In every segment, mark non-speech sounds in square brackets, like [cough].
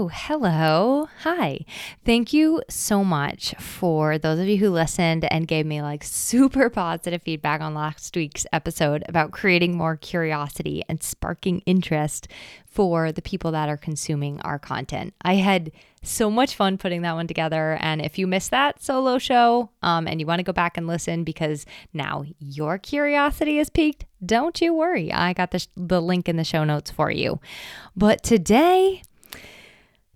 Oh, hello. Hi. Thank you so much for those of you who listened and gave me like super [laughs] positive feedback on last week's episode about creating more curiosity and sparking interest for the people that are consuming our content. I had so much fun putting that one together. And if you missed that solo show um, and you want to go back and listen because now your curiosity is piqued, don't you worry. I got the, sh- the link in the show notes for you. But today,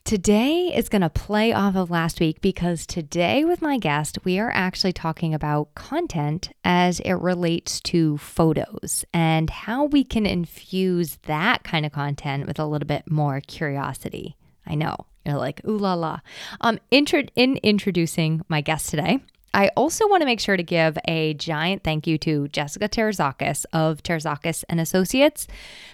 Today is going to play off of last week because today, with my guest, we are actually talking about content as it relates to photos and how we can infuse that kind of content with a little bit more curiosity. I know you're like, ooh la la. Um, in introducing my guest today, I also want to make sure to give a giant thank you to Jessica Terzakis of Terzakis and Associates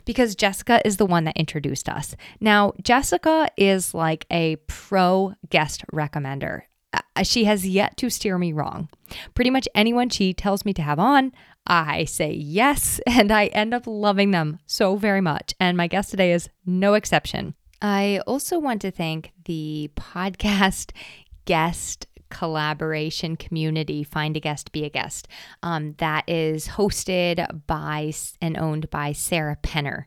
because Jessica is the one that introduced us. Now, Jessica is like a pro guest recommender. Uh, she has yet to steer me wrong. Pretty much anyone she tells me to have on, I say yes, [laughs] and I end up loving them so very much. And my guest today is no exception. I also want to thank the podcast guest collaboration community, Find a Guest, Be a Guest, um, that is hosted by and owned by Sarah Penner.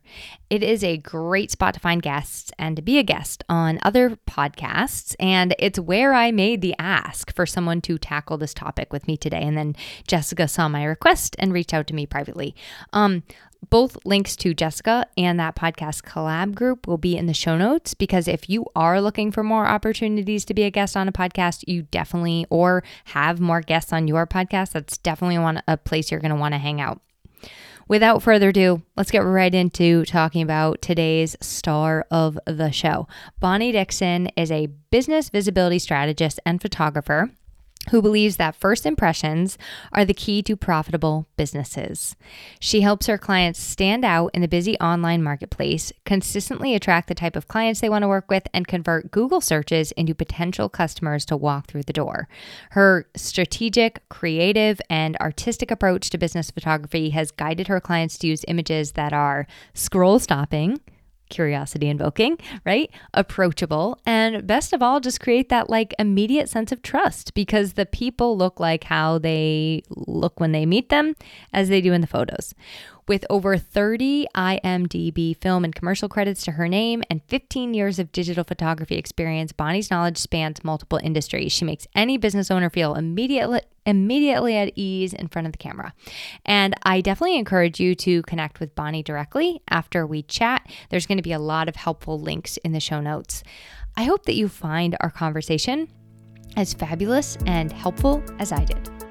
It is a great spot to find guests and to be a guest on other podcasts. And it's where I made the ask for someone to tackle this topic with me today. And then Jessica saw my request and reached out to me privately. Um, both links to Jessica and that podcast collab group will be in the show notes because if you are looking for more opportunities to be a guest on a podcast, you definitely, or have more guests on your podcast, that's definitely one, a place you're going to want to hang out. Without further ado, let's get right into talking about today's star of the show. Bonnie Dickson is a business visibility strategist and photographer who believes that first impressions are the key to profitable businesses. She helps her clients stand out in the busy online marketplace, consistently attract the type of clients they want to work with, and convert Google searches into potential customers to walk through the door. Her strategic, creative, and artistic approach to business photography has guided her clients to use images that are scroll stopping curiosity invoking, right? Approachable. And best of all, just create that like immediate sense of trust because the people look like how they look when they meet them as they do in the photos. With over 30 IMDb film and commercial credits to her name and 15 years of digital photography experience, Bonnie's knowledge spans multiple industries. She makes any business owner feel immediately immediately at ease in front of the camera. And I definitely encourage you to connect with Bonnie directly after we chat. There's going to be a lot of helpful links in the show notes. I hope that you find our conversation as fabulous and helpful as I did.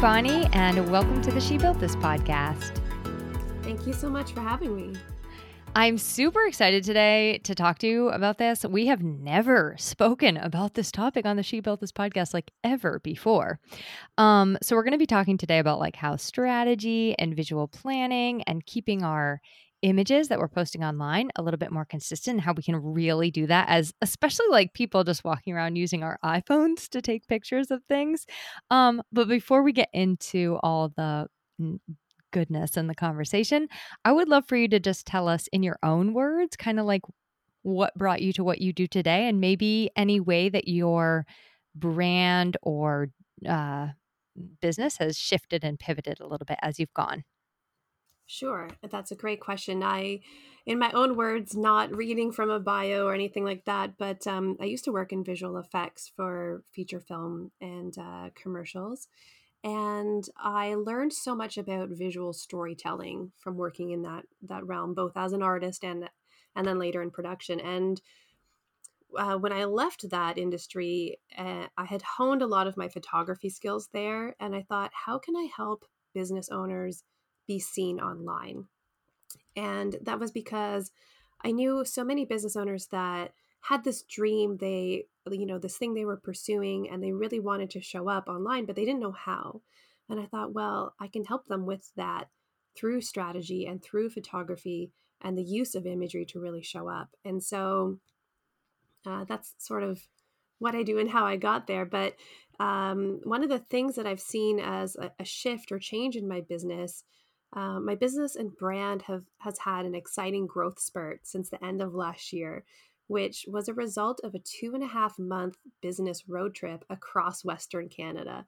Bonnie, and welcome to the She Built This podcast. Thank you so much for having me. I'm super excited today to talk to you about this. We have never spoken about this topic on the She Built This podcast like ever before. Um, so we're going to be talking today about like how strategy and visual planning and keeping our images that we're posting online a little bit more consistent how we can really do that as especially like people just walking around using our iPhones to take pictures of things. Um, but before we get into all the goodness in the conversation. I would love for you to just tell us in your own words, kind of like what brought you to what you do today, and maybe any way that your brand or uh, business has shifted and pivoted a little bit as you've gone. Sure, that's a great question. I, in my own words, not reading from a bio or anything like that, but um, I used to work in visual effects for feature film and uh, commercials and I learned so much about visual storytelling from working in that that realm, both as an artist and and then later in production. And uh, when I left that industry, uh, I had honed a lot of my photography skills there, and I thought, how can I help business owners be seen online? And that was because I knew so many business owners that had this dream they you know this thing they were pursuing and they really wanted to show up online but they didn't know how. And i thought well i can help them with that through strategy and through photography and the use of imagery to really show up. And so uh, that's sort of what i do and how i got there. But um, one of the things that i've seen as a, a shift or change in my business uh, my business and brand have has had an exciting growth spurt since the end of last year which was a result of a two and a half month business road trip across Western Canada.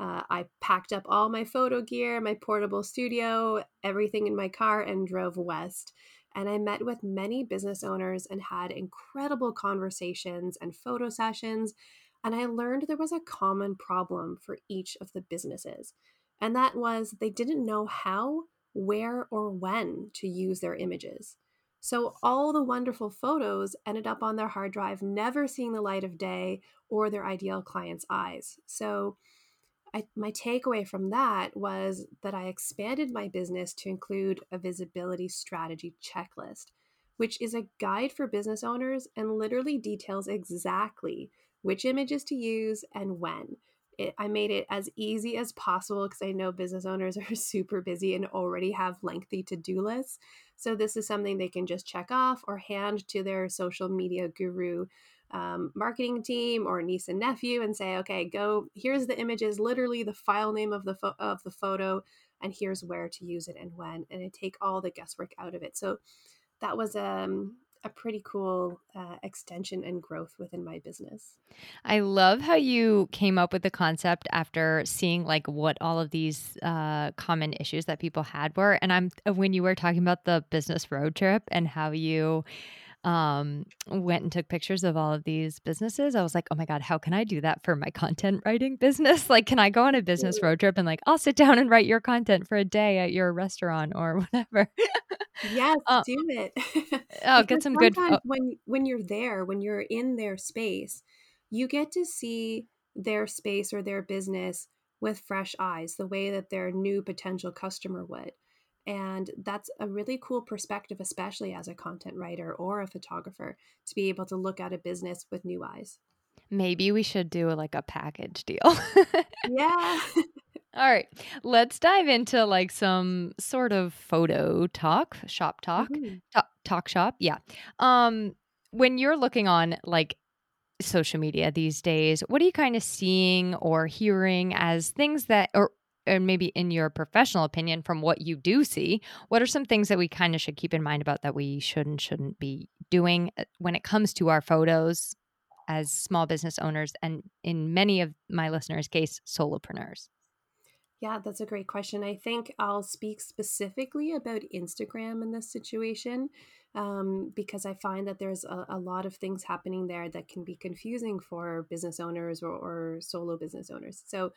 Uh, I packed up all my photo gear, my portable studio, everything in my car, and drove west. And I met with many business owners and had incredible conversations and photo sessions. And I learned there was a common problem for each of the businesses. And that was they didn't know how, where, or when to use their images. So all the wonderful photos ended up on their hard drive, never seeing the light of day or their ideal client's eyes. So I, my takeaway from that was that I expanded my business to include a visibility strategy checklist, which is a guide for business owners and literally details exactly which images to use and when. It, I made it as easy as possible because I know business owners [laughs] are super busy and already have lengthy to do lists. So this is something they can just check off or hand to their social media guru um, marketing team or niece and nephew and say, okay, go. Here's the images, literally the file name of the fo- of the photo, and here's where to use it and when, and it take all the guesswork out of it. So that was um, a pretty cool uh, extension and growth within my business. I love how you came up with the concept after seeing like what all of these uh, common issues that people had were. And I'm uh, when you were talking about the business road trip and how you um, went and took pictures of all of these businesses, I was like, oh my God, how can I do that for my content [laughs] writing business? Like, can I go on a business road trip and like, I'll sit down and write your content for a day at your restaurant or [laughs] whatever? yes, [laughs] uh, do it. I'll get some good. Oh. When when you're there, when you're in their space, you get to see their space or their business with fresh eyes, the way that their new potential customer would. And that's a really cool perspective, especially as a content writer or a photographer, to be able to look at a business with new eyes. Maybe we should do like a package deal. [laughs] yeah. All right. Let's dive into like some sort of photo talk, shop talk, mm-hmm. talk, talk shop. Yeah. Um when you're looking on like social media these days, what are you kind of seeing or hearing as things that or and maybe in your professional opinion from what you do see what are some things that we kind of should keep in mind about that we should and shouldn't be doing uh, when it comes to our photos as small business owners and in many of my listeners case solopreneurs? Yeah that's a great question i think i'll speak specifically about instagram in this situation um, because i find that there's a, a, lot of things happening there that can be confusing for business owners or, or solo business owners so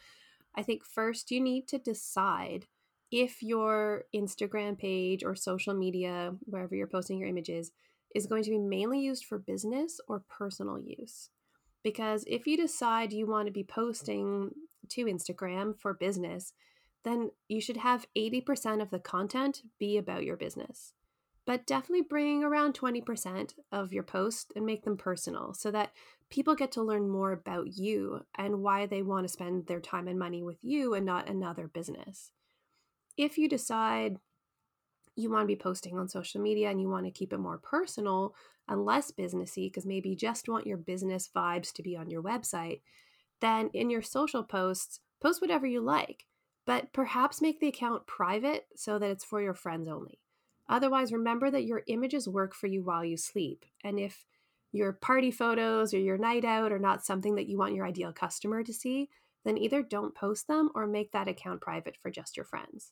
I think first you need to decide if your Instagram page or social media, wherever you're posting your images, is going to be mainly used for business or personal use. Because if you decide you want to be posting to Instagram for business, then you should have 80% of the content be about your business. But definitely bring around 20% of your post and make them personal so that people get to learn more about you and why they want to spend their time and money with you and not another business. If you decide you want to be posting on social media and you want to keep it more personal and less businessy because maybe you just want your business vibes to be on your website, then in your social posts, post whatever you like, but perhaps make the account private so that it's for your friends only. Otherwise, remember that your images work for you while you sleep. And if your party photos or your night out are not something that you want your ideal customer to see, then either don't post them or make that account private for just your friends.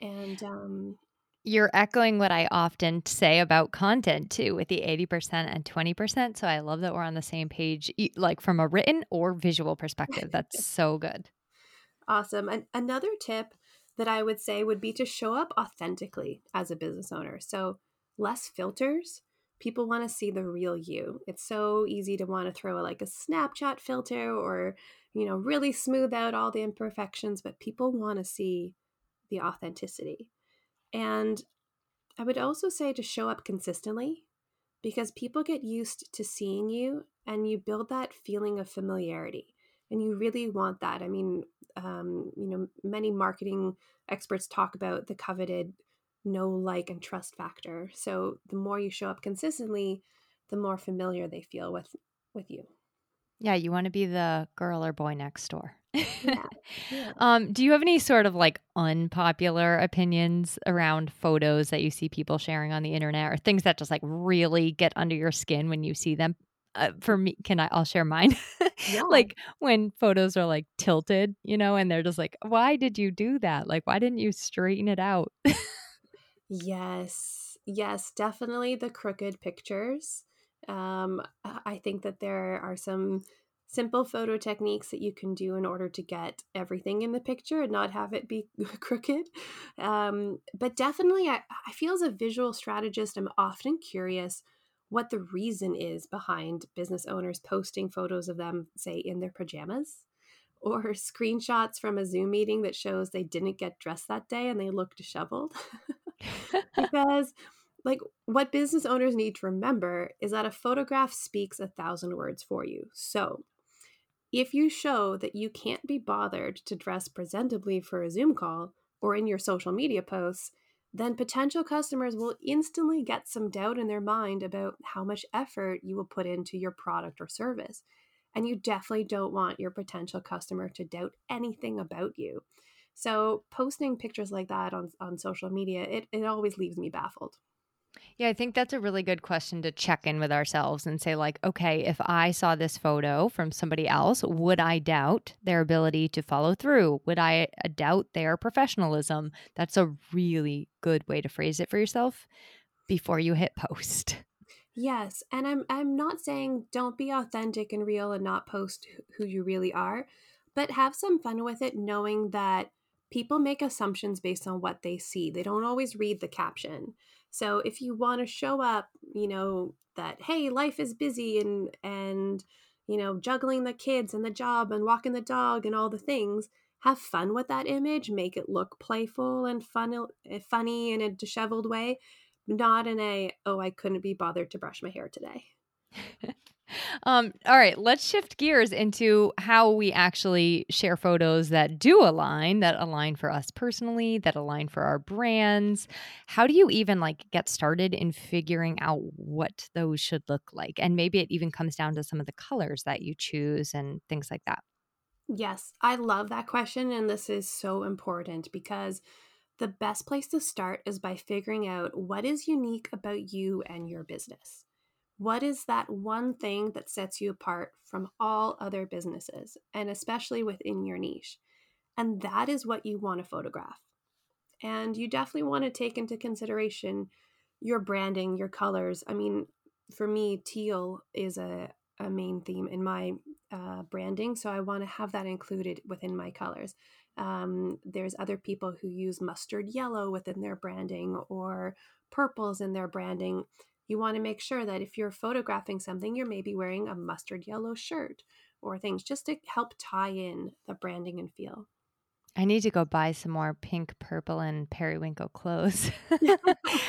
And um, you're echoing what I often say about content too, with the 80% and 20%. So I love that we're on the same page, like from a written or visual perspective. That's [laughs] so good. Awesome. And another tip that I would say would be to show up authentically as a business owner. So less filters people want to see the real you. It's so easy to want to throw like a Snapchat filter or, you know, really smooth out all the imperfections, but people want to see the authenticity. And I would also say to show up consistently because people get used to seeing you and you build that feeling of familiarity and you really want that. I mean um, you know many marketing experts talk about the coveted know like and trust factor. So the more you show up consistently the more familiar they feel with with you. Yeah you want to be the girl or boy next door. Yeah, [laughs] yeah. um, do you have any sort of like unpopular opinions around photos that you see people sharing on the internet or things that just like really get under your skin when you see them uh, for me can i i'll share mine [laughs] Yeah. like when photos are like tilted you know and they're just like why did you do that like why didn't you straighten it out Yes, yes, definitely the crooked pictures. Um, I think that there are some simple photo techniques that you can do in order to get everything in the picture and not have it be [laughs] crooked. Um, but definitely, I, I feel as a visual strategist, I'm often curious what the reason is behind business owners posting photos of them, say, in their pajamas [laughs] or screenshots from a Zoom meeting that shows they didn't get dressed that day and they look disheveled. [laughs] [laughs] because like what business owners need to remember is that a photograph speaks a thousand words for you. So, if you show that you can't be bothered to dress presentably for a Zoom call or in your social media posts, then potential customers will instantly get some doubt in their mind about how much effort you will put into your product or service. And you definitely don't want your potential customer to doubt anything about you. So posting pictures like that on, on social media, it, it always leaves me baffled. Yeah, I think that's a really good question to check in with ourselves and say, like, okay, if I saw this photo from somebody else, would I doubt their ability to follow through? Would I uh, doubt their professionalism? That's a really good way to phrase it for yourself before you hit post. [laughs] Yes, and I'm I'm not saying don't be authentic and real and not post who you really are, but have some fun with it knowing that people make assumptions based on what they see. They don't always read the caption. So if you want to show up, you know, that hey, life is busy and and you know, juggling the kids and the job and walking the dog and all the things, have fun with that image, make it look playful and fun eh, funny in a disheveled way, not in a oh, I couldn't be bothered to brush my hair today. [laughs] Um, all right, let's shift gears into how we actually share photos that do align, that align for us personally, that align for our brands. How do you even like get started in figuring out what those should look like? And maybe it even comes down to some of the colors that you choose and things like that. Yes, I love that question. And this is so important because the best place to start is by figuring out what is unique about you and your business. What is that one thing that sets you apart from all other businesses, and especially within your niche? And that is what you want to photograph. And you definitely want to take into consideration your branding, your colors. I mean, for me, teal is a, a main theme in my uh, branding, so I want to have that included within my colors. Um, there's other people who use mustard yellow within their branding or purples in their branding you want to make sure that if you're photographing something, you're maybe wearing a mustard yellow shirt or things just to help tie in the branding and feel. I need to go buy some more pink, purple, and periwinkle clothes. [laughs]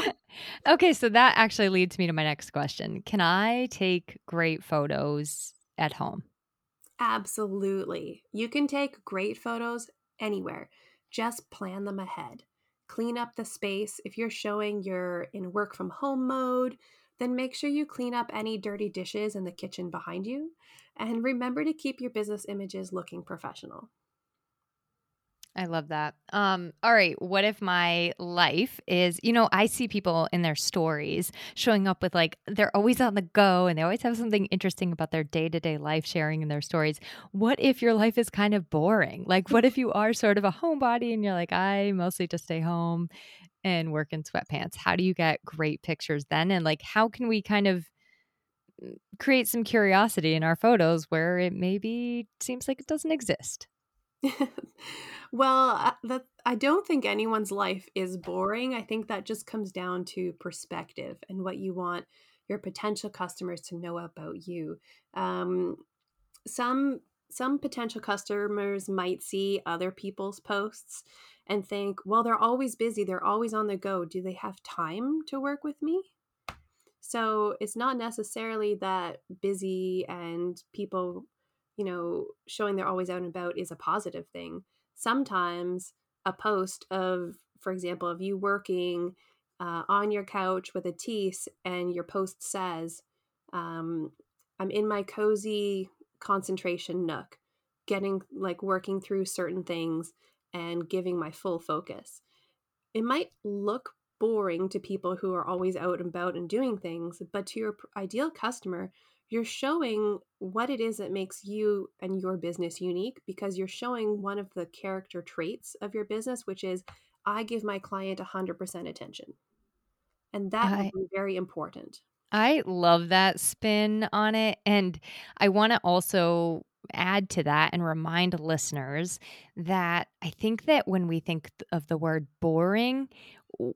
[laughs] okay, so that actually leads me to my next question. Can I take great photos at home? Absolutely. You can take great photos anywhere. Just plan them ahead clean up the space. If you're showing you're in work from home mode, then make sure you clean up any dirty dishes in the kitchen behind you. And remember to keep your business images looking professional. I love that. Um, all right. What if my life is, you know, I see people in their stories showing up with like, they're always on the go and they always have something interesting about their day to day life sharing in their stories. What if your life is kind of boring? Like, what if [laughs] you are sort of a homebody and you're like, I mostly just stay home and work in sweatpants? How do you get great pictures then? And like, how can we kind of mm, create some curiosity in our photos where it maybe seems like it doesn't exist? [laughs] well, uh, that I don't think anyone's life is boring. I think that just comes down to perspective and what you want your potential customers to know about you. Um, some some potential customers might see other people's posts and think, well, they're always busy, they're always on the go. Do they have time to work with me? So it's not necessarily that busy and people, you know, showing they're always out and about is a positive thing. Sometimes a post of, for example, of you working uh, on your couch with a tease and your post says, um, I'm in my cozy concentration nook, getting like working through certain things and giving my full focus. It might look boring to people who are always out and about and doing things, but to your ideal customer, you're showing what it is that makes you and your business unique because you're showing one of the character traits of your business, which is I give my client 100% attention. And that I, is very important. I love that spin on it. And I want to also add to that and remind listeners that I think that when we think of the word boring,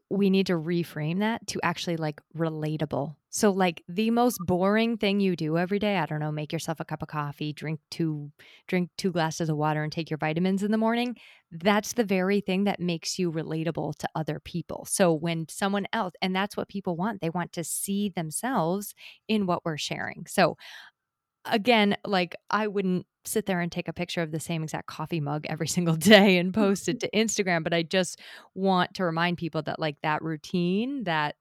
we need to reframe that to actually like relatable. So like the most boring thing you do every day, I don't know, make yourself a cup of coffee, drink two drink two glasses of water and take your vitamins in the morning, that's the very thing that makes you relatable to other people. So when someone else and that's what people want, they want to see themselves in what we're sharing. So again, like I wouldn't sit there and take a picture of the same exact coffee mug every [laughs] single day and post it [laughs] to Instagram, but I just want to remind people that like that routine, that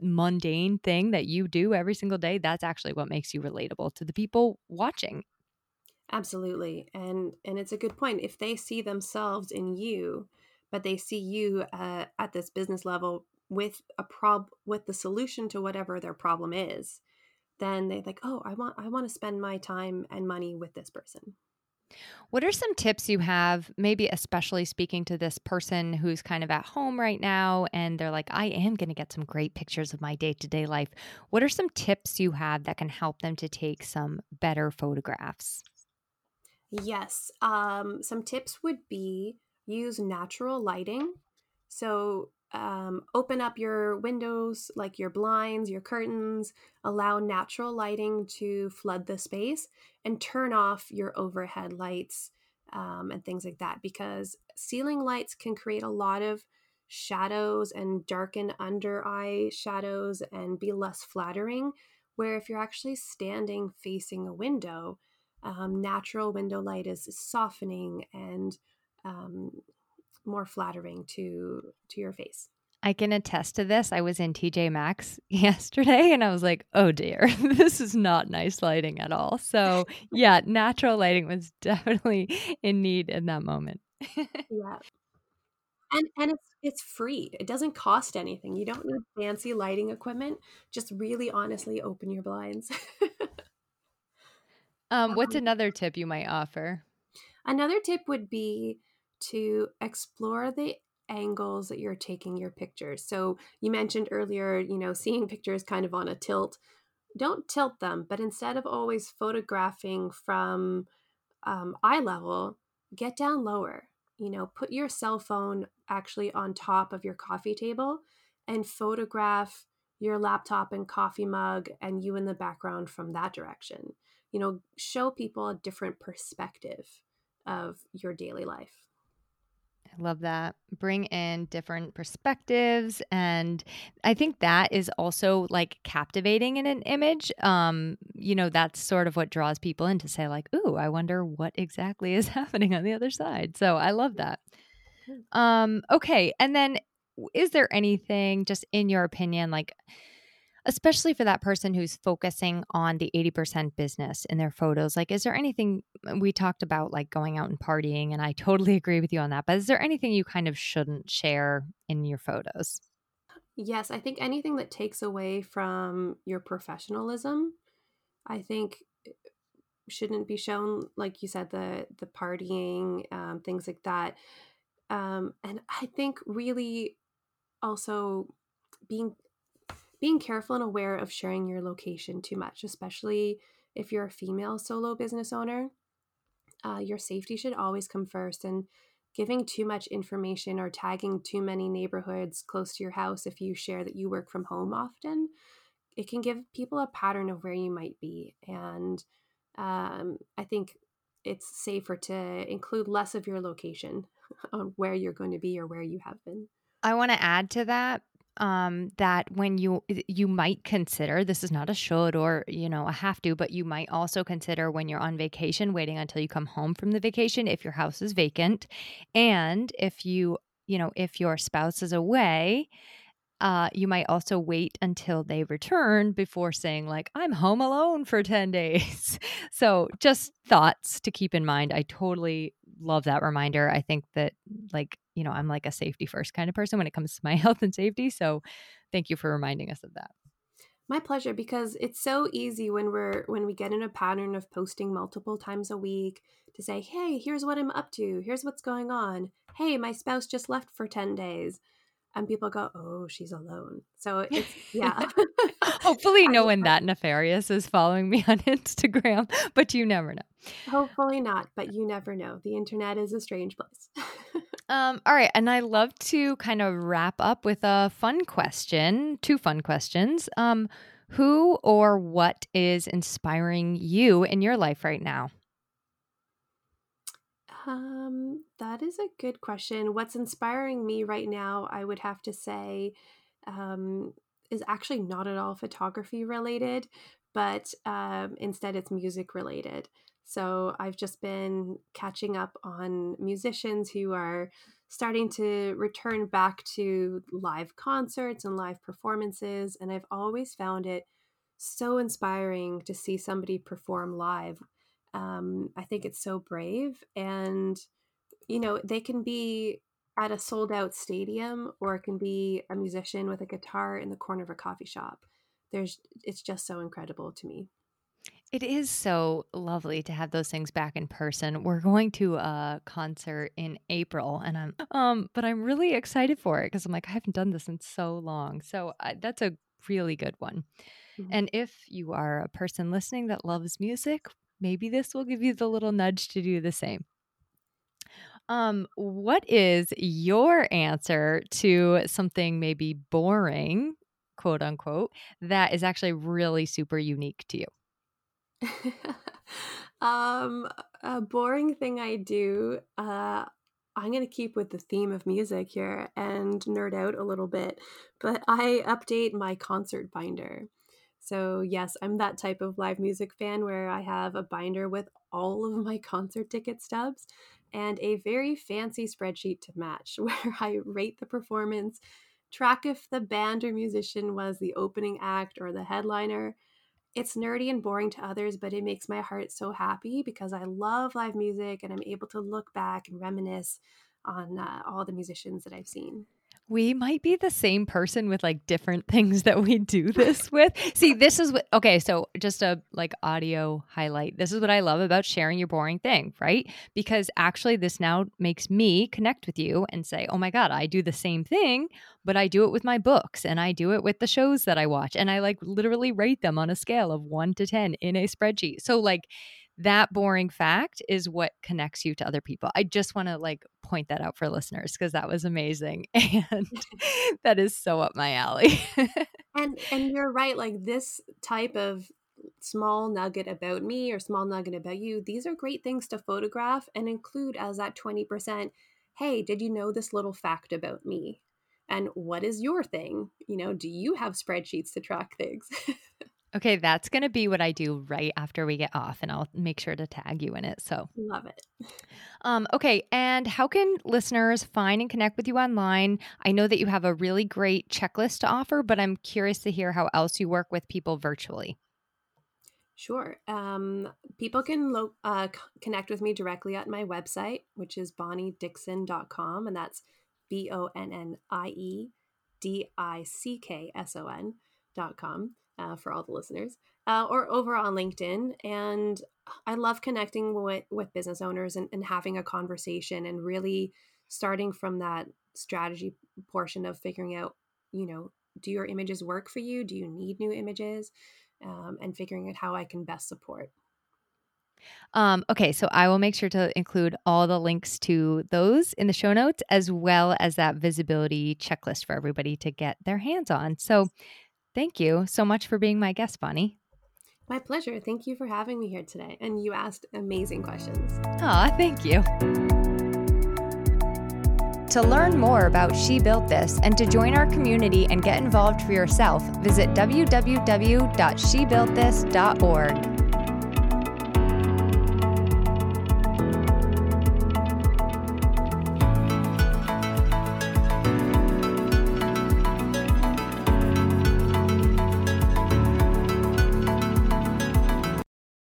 mundane thing that you do every single day, that's actually what makes you relatable to the people watching. Absolutely. And and it's a good point. If they see themselves in you, but they see you uh, at this business level with a prob with the solution to whatever their problem is, then they like, oh, I want I want to spend my time and money with this person. What are some tips you have, maybe especially speaking to this person who's kind of at home right now and they're like, I am going to get some great pictures of my day to day life? What are some tips you have that can help them to take some better photographs? Yes. Um, some tips would be use natural lighting. So um, open up your windows, like your blinds, your curtains, allow natural lighting to flood the space, and turn off your overhead lights um, and things like that because ceiling lights can create a lot of shadows and darken under eye shadows and be less flattering. Where if you're actually standing facing a window, um, natural window light is softening and um, more flattering to to your face. I can attest to this. I was in TJ Maxx [laughs] yesterday and I was like, oh dear, [laughs] this is not nice lighting at all. So, [laughs] yeah, natural lighting was definitely in need in that moment. yeah. And and it's it's free. It doesn't cost anything. You don't need fancy lighting equipment. Just really honestly open your blinds. um, what's um, another tip you might offer? Another tip would be to explore the angles that you're taking your pictures. So you mentioned earlier, you know, seeing pictures kind of on a tilt. Don't tilt them, but instead of always photographing from um, eye level, get down lower. You know, put your cell phone actually on top of your coffee table and photograph your laptop and coffee mug and you in the background from that direction. You know, show people a different perspective of your daily life. Love that. Bring in different perspectives. And I think that is also like captivating in an image. Um, you know, that's sort of what draws people in to say, like, ooh, I wonder what exactly is [laughs] happening on the other side. So I love that. Um, okay. And then is there anything just in your opinion, like especially for that person who's focusing on the 80% business in their photos like is there anything uh, we talked about like going out and partying and i totally [laughs] agree with you on that but is there anything you kind of shouldn't share in your photos? Yes i think anything that takes away from your professionalism i think uh, shouldn't be shown like you said the the partying um, things like that um, and i think really also being being careful and aware of sharing your location too much, especially if you're a female solo business owner. Uh, your safety should always come first, and giving too much information or tagging too many neighborhoods close to your house if you share that you work from home often, it can give people a pattern of where you might be. And um, I think it's safer to include less of your location [laughs] on where you're going to be or where you have been. I want to add to that um, that when you you might consider this is not a should or you know a have to, but you might also consider when you're on vacation, waiting until you come home from the vacation if your house is vacant, and if you you know if your spouse is away uh, you might also wait until they return before saying, like, I'm home alone for 10 [laughs] days. so, just thoughts to keep in mind. I totally love that reminder. I think that, like, you know, I'm like a safety first kind of person when it comes to my [laughs] health and safety. So, thank you for reminding us of that. My pleasure because it's so easy when we're when we get in a pattern of posting multiple times a week to say, "Hey, here's what I'm up to. Here's what's going on. Hey, my spouse just left for 10 days." And people go, "Oh, she's alone." So [laughs] it's yeah. [laughs] Hopefully, no one that nefarious is following me [laughs] on Instagram, but you never know. Hopefully not, but you never know. The internet is a strange place. um, all right, and I love to kind of wrap up with a fun question, two fun questions. Um, who or what is inspiring you in your life right now? Um, that is a good question. What's inspiring me right now, I would have to say, um, is actually not at all photography related, but um, instead it's music related. So I've just been catching up on musicians who are starting to return back to live concerts and live performances. And I've always found it so inspiring to see somebody perform live um, I think it's so brave. And, you know, they can be at a sold out stadium or it can be a musician with a guitar in the corner of a coffee shop. There's, it's just so incredible to me. It is so lovely to have those things back in person. We're going to a concert in April, and I'm um, but I'm really excited for it because I'm like I haven't done this in so long. So uh, that's a really good one. Mm-hmm. And if you are a person listening that loves music, maybe this will give you the little nudge to do the same. Um, what is your answer to something maybe boring, quote unquote, that is actually really super unique to you? [laughs] um, a boring thing I do, uh, I'm going to keep with the theme of music here and nerd out a little bit, but I update my concert binder. So, yes, I'm that type of live music fan where I have a binder with all of my [laughs] concert ticket stubs and a very fancy spreadsheet to match [laughs] where I rate the performance, track if the band or musician was the opening act or the headliner. It's nerdy and boring to others, but it makes my heart so happy because I love live music and I'm able to look back and reminisce on uh, all the musicians that I've seen we might be the same person with like different things that we do this with. See, this is what okay, so just a like audio highlight. This is what I love about sharing your boring thing, right? Because actually this now makes me connect with you and say, "Oh my god, I do the same thing, but I do it with my books and I do it with the shows that I watch and I like literally rate them on a scale of 1 to 10 in a spreadsheet." So like that boring fact is what connects you to other people. I just want to like point that out for listeners because that was amazing [laughs] and [laughs] that is so up my alley. [laughs] and and you're right like this type of small nugget about me or small nugget about you, these are great things to photograph and include as that 20%. Hey, did you know this little fact about me? And what is your thing? You know, do you have spreadsheets to track things? Okay, that's going to be what I do right after we get off, and I'll make sure to tag you in it. So, love it. Um, okay, and how can listeners find and connect with you online? I know that you have a really great checklist to offer, but I'm curious to hear how else you work with people virtually. Sure. Um, people can lo- uh, c- connect with me directly at my website, which is bonniedickson.com, and that's B O N N I E D I C K S O N.com uh, for all the listeners, uh, or over on LinkedIn. And I love connecting with, with business owners and, and having a conversation and really starting from that strategy portion of figuring out, you know, do your images work for you? Do you need new images? Um, and figuring out how I can best support. Um, okay, so I will make sure to include all the links to those in the show notes, as well as that visibility checklist for everybody to get their hands on. So Thank you so much for being my guest, Bonnie. My pleasure. Thank you for having me here today. And you asked amazing questions. Aw, thank you. To learn more about She Built This and to join our community and get involved for yourself, visit www.shebuiltthis.org.